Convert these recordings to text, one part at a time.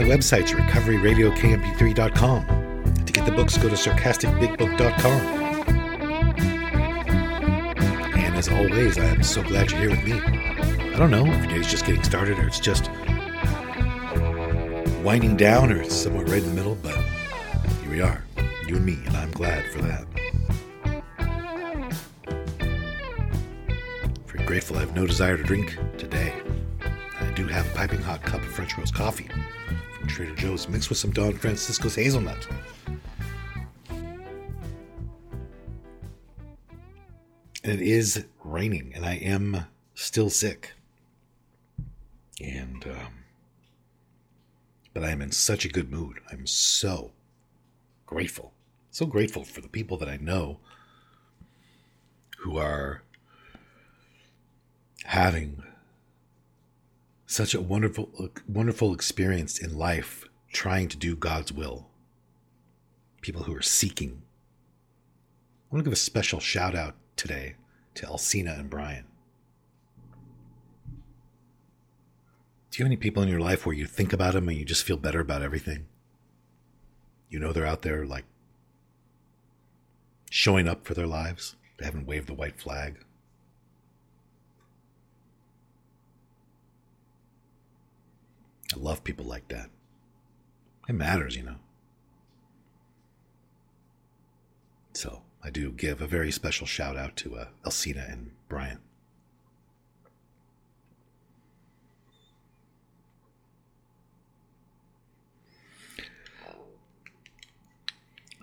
my website, recoveryradiokmp3.com. To get the books, go to sarcasticbigbook.com. And as always, I am so glad you're here with me. I don't know if your day's just getting started or it's just winding down or it's somewhere right in the middle, but here we are, you and me, and I'm glad for that. Very grateful I have no desire to drink today. I do have a piping hot cup of French roast coffee Trader Joe's mixed with some Don Francisco's hazelnut. And it is raining, and I am still sick. And, um, but I am in such a good mood. I'm so grateful. So grateful for the people that I know who are having such a wonderful wonderful experience in life trying to do God's will. People who are seeking. I want to give a special shout out today to Elsina and Brian. Do you have any people in your life where you think about them and you just feel better about everything? You know they're out there like showing up for their lives. They haven't waved the white flag. I love people like that. It matters, you know. So I do give a very special shout out to uh, Alcina and Brian.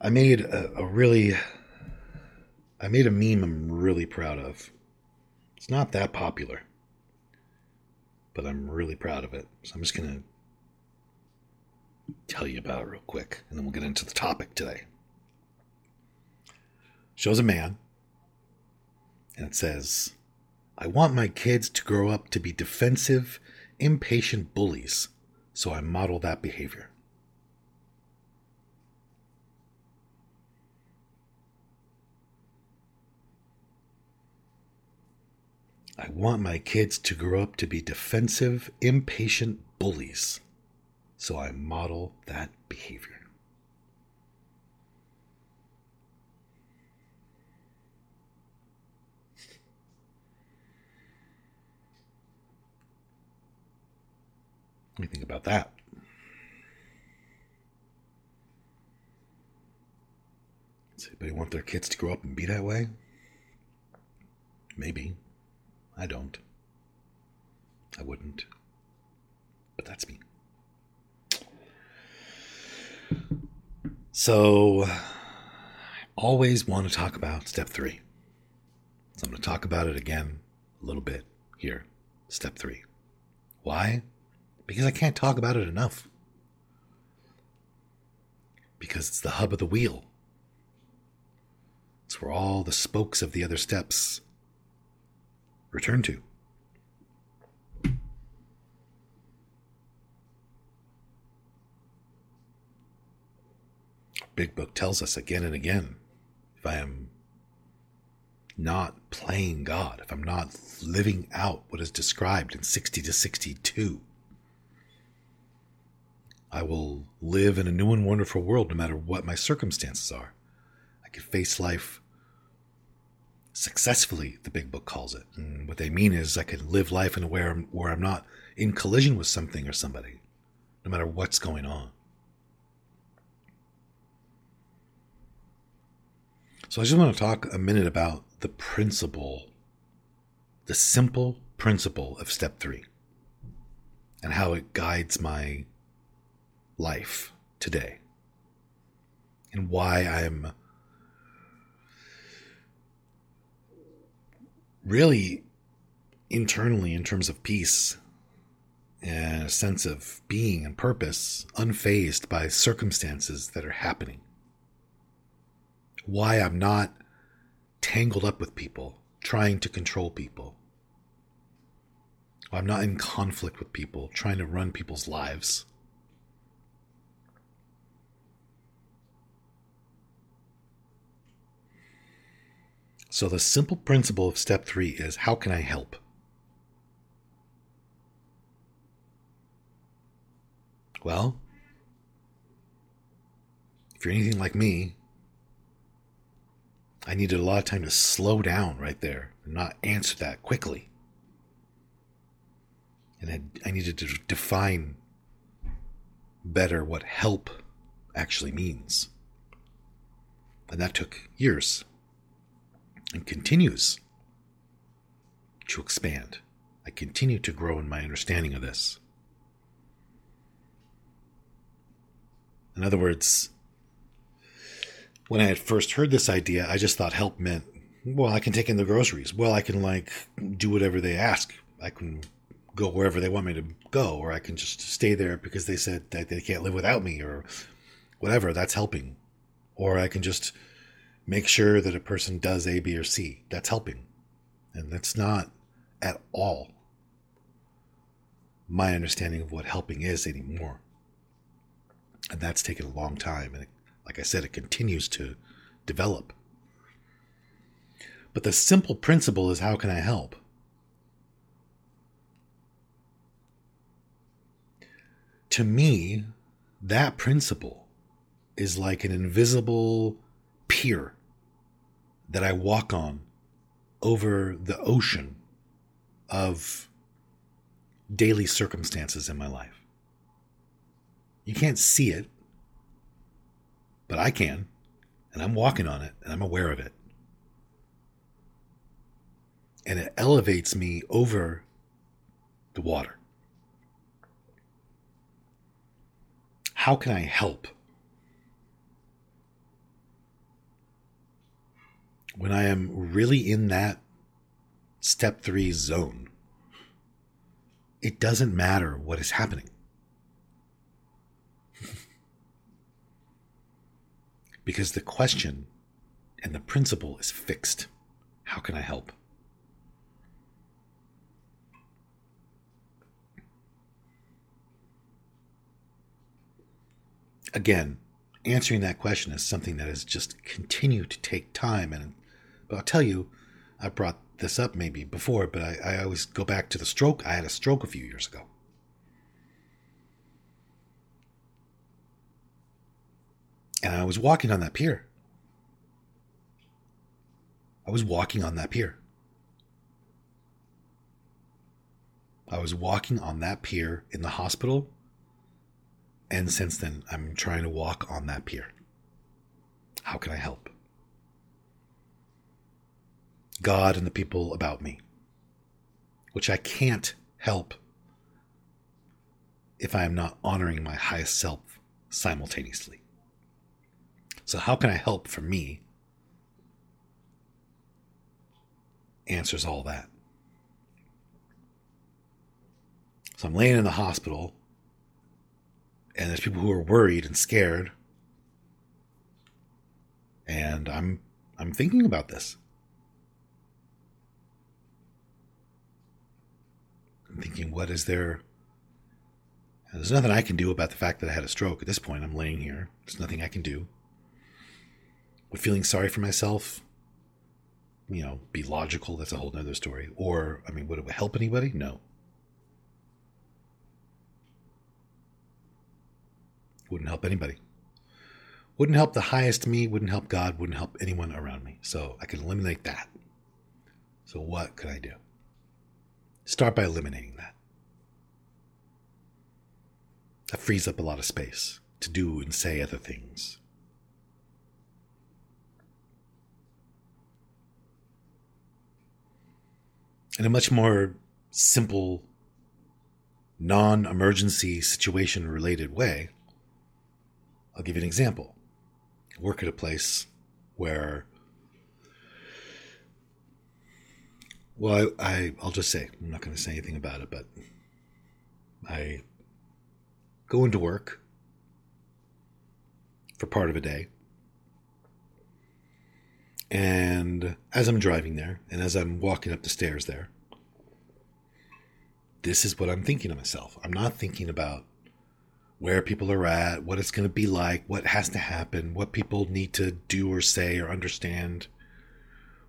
I made a, a really, I made a meme I'm really proud of. It's not that popular, but I'm really proud of it. So I'm just going to tell you about it real quick, and then we'll get into the topic today. Shows a man, and it says, I want my kids to grow up to be defensive, impatient bullies, so I model that behavior. I want my kids to grow up to be defensive, impatient bullies. So I model that behavior. Do you think about that? Does anybody want their kids to grow up and be that way? Maybe. I don't. I wouldn't. But that's me. So, I always want to talk about step three. So, I'm going to talk about it again a little bit here. Step three. Why? Because I can't talk about it enough. Because it's the hub of the wheel. It's where all the spokes of the other steps return to. Big Book tells us again and again if I am not playing God, if I'm not living out what is described in 60 to 62, I will live in a new and wonderful world no matter what my circumstances are. I can face life successfully, the big book calls it. And what they mean is I can live life in a way where I'm not in collision with something or somebody, no matter what's going on. So I just want to talk a minute about the principle, the simple principle of step three, and how it guides my life today, and why I'm really internally, in terms of peace and a sense of being and purpose, unfazed by circumstances that are happening why I'm not tangled up with people, trying to control people. I'm not in conflict with people, trying to run people's lives. So, the simple principle of step three is how can I help? Well, if you're anything like me, I needed a lot of time to slow down right there and not answer that quickly. And I, needed to define better what help actually means. And that took years and continues to expand. I continue to grow in my understanding of this. In other words, when I had first heard this idea, I just thought help meant, well, I can take in the groceries. Well, I can like do whatever they ask. I can go wherever they want me to go, or I can just stay there because they said that they can't live without me, or whatever. That's helping. Or I can just make sure that a person does A, B, or C. That's helping. And that's not at all my understanding of what helping is anymore. And that's taken a long time. And it like I said, it continues to develop. But the simple principle is how can I help? To me, that principle is like an invisible pier that I walk on over the ocean of daily circumstances in my life. You can't see it, but I can, and I'm walking on it, and I'm aware of it. And it elevates me over the water. How can I help? When I am really in that step three zone, it doesn't matter what is happening. because the question and the principle is fixed. How can I help? Again, answering that question is something that has just continued to take time. And I'll tell you, I brought this up maybe before, but I, I always go back to the stroke. I had a stroke a few years ago. And I was walking on that pier. I was walking on that pier. I was walking on that pier in the hospital. And since then, I'm trying to walk on that pier. How can I help? God and the people about me, which I can't help if I am not honoring my highest self simultaneously. So, how can I help for me? Answers all that. So, I'm laying in the hospital, and there's people who are worried and scared. And I'm I'm thinking about this. I'm thinking, what is there? There's nothing I can do about the fact that I had a stroke. At this point, I'm laying here. There's nothing I can do. Would feeling sorry for myself, you know, be logical? That's a whole nother story. Or, I mean, would it help anybody? No. Wouldn't help anybody. Wouldn't help the highest me, wouldn't help God, wouldn't help anyone around me. So I can eliminate that. So what could I do? Start by eliminating that. That frees up a lot of space to do and say other things. In a much more simple, non emergency situation related way, I'll give you an example. I work at a place where well, I, I, I'll just say, I'm not going to say anything about it, but I go into work for part of a day. And as I'm driving there, and as I'm walking up the stairs there, this is what I'm thinking to myself. I'm not thinking about where people are at, what it's going to be like, what has to happen, what people need to do or say or understand,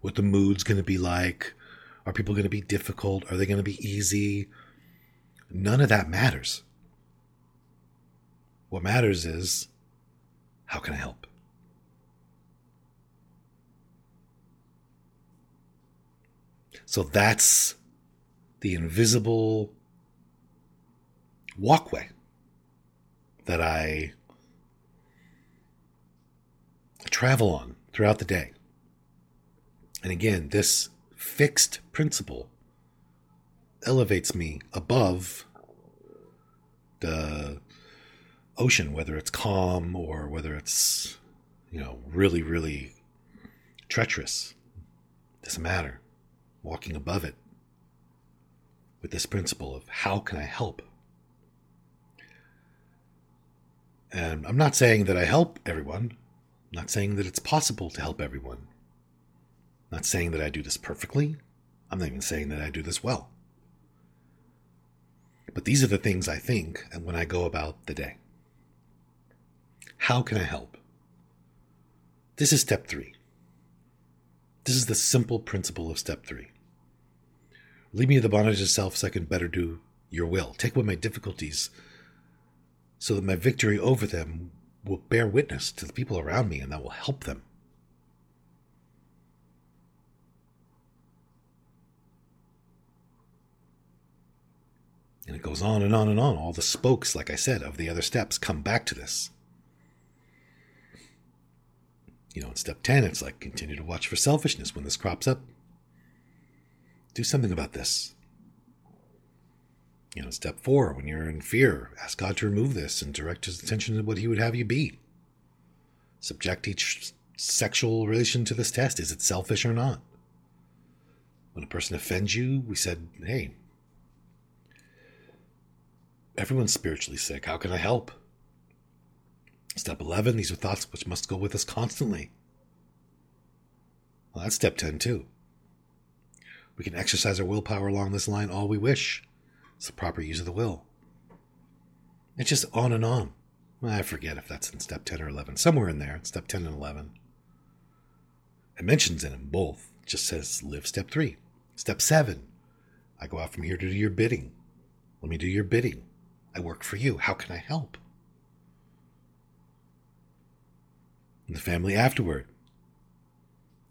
what the mood's going to be like. Are people going to be difficult? Are they going to be easy? None of that matters. What matters is how can I help? So that's the invisible walkway that I travel on throughout the day. And again, this fixed principle elevates me above the ocean, whether it's calm or whether it's, you know, really, really treacherous. Doesn't matter walking above it with this principle of how can I help? And I'm not saying that I help everyone. I'm not saying that it's possible to help everyone. Not saying that I do this perfectly. I'm not even saying that I do this well. But these are the things I think when I go about the day. How can I help? This is step three. This is the simple principle of step three. Lead me the bondage of self so I can better do your will. Take away my difficulties so that my victory over them will bear witness to the people around me and that will help them. And it goes on and on and on. All the spokes, like I said, of the other steps come back to this. You know, in step 10, it's like continue to watch for selfishness when this crops up. Do something about this. You know, step four, when you're in fear, ask God to remove this and direct his attention to what he would have you be. Subject each sexual relation to this test. Is it selfish or not? When a person offends you, we said, hey, everyone's spiritually sick. How can I help? Step 11, these are thoughts which must go with us constantly. Well, that's step 10 too. We can exercise our willpower along this line all we wish. It's the proper use of the will. It's just on and on. I forget if that's in step 10 or 11. Somewhere in there, step 10 and 11. It mentions in them both. It just says live step 3. Step 7. I go out from here to do your bidding. Let me do your bidding. I work for you. How can I help? And the family afterward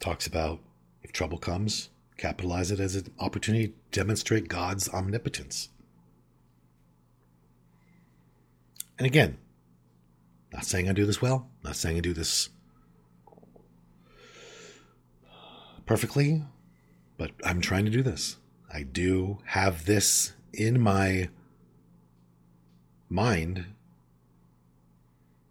talks about if trouble comes, capitalize it as an opportunity to demonstrate God's omnipotence. And again, not saying I do this well, not saying I do this perfectly, but I'm trying to do this. I do have this in my mind.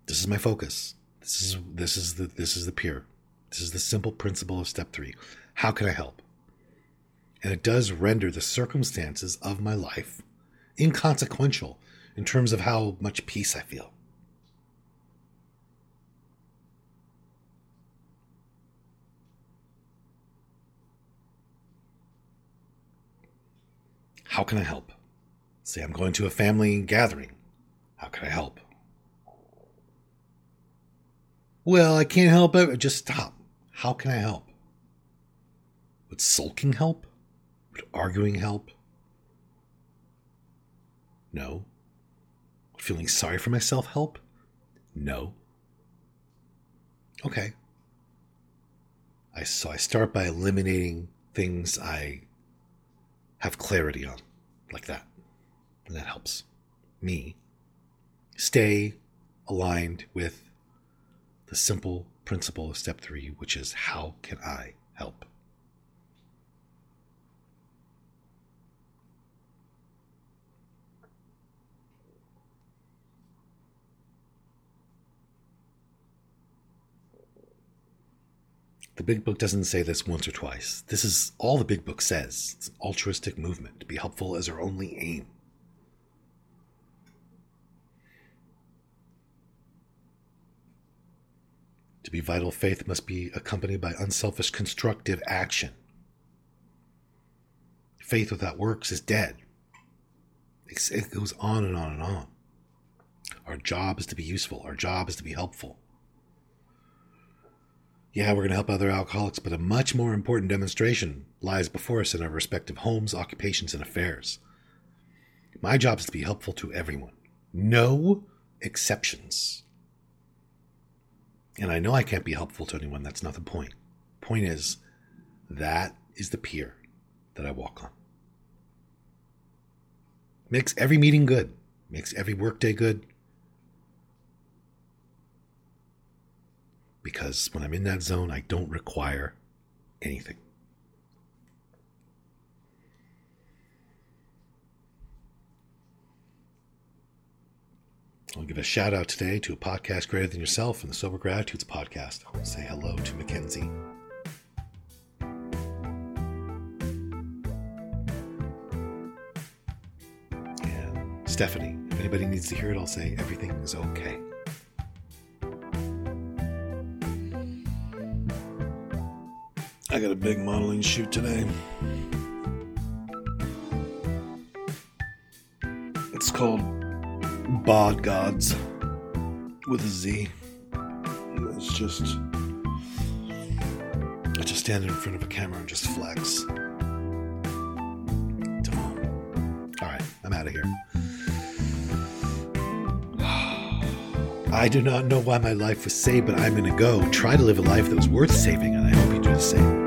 This is my focus. This is this is the this is the pure. This is the simple principle of step 3. How can I help? and it does render the circumstances of my life inconsequential in terms of how much peace I feel. How can I help? Say I'm going to a family gathering. How can I help? Well, I can't help it. Just stop. How can I help? Would sulking help? Would arguing help? No. Would feeling sorry for myself help? No. Okay. I so I start by eliminating things I have clarity on, like that. And that helps me stay aligned with the simple principle of step three, which is how can I help? The big book doesn't say this once or twice. This is all the big book says. It's an altruistic movement. To be helpful is our only aim. To be vital faith must be accompanied by unselfish constructive action. Faith without works is dead. It goes on and on and on. Our job is to be useful. Our job is to be helpful. Yeah, we're going to help other alcoholics, but a much more important demonstration lies before us in our respective homes, occupations, and affairs. My job is to be helpful to everyone. No exceptions. And I know I can't be helpful to anyone. That's not the point. Point is, that is the pier that I walk on. Makes every meeting good, makes every workday good. Because when I'm in that zone, I don't require anything. I'll give a shout out today to a podcast greater than yourself and the Sober Gratitudes podcast. I'll say hello to Mackenzie. And Stephanie. If anybody needs to hear it, I'll say everything is okay. I got a big modeling shoot today. It's called Bod Gods with a Z. It's just I just stand in front of a camera and just flex. All right, I'm out of here. I do not know why my life was saved, but I'm going to go try to live a life that was worth saving, and I hope you do the same.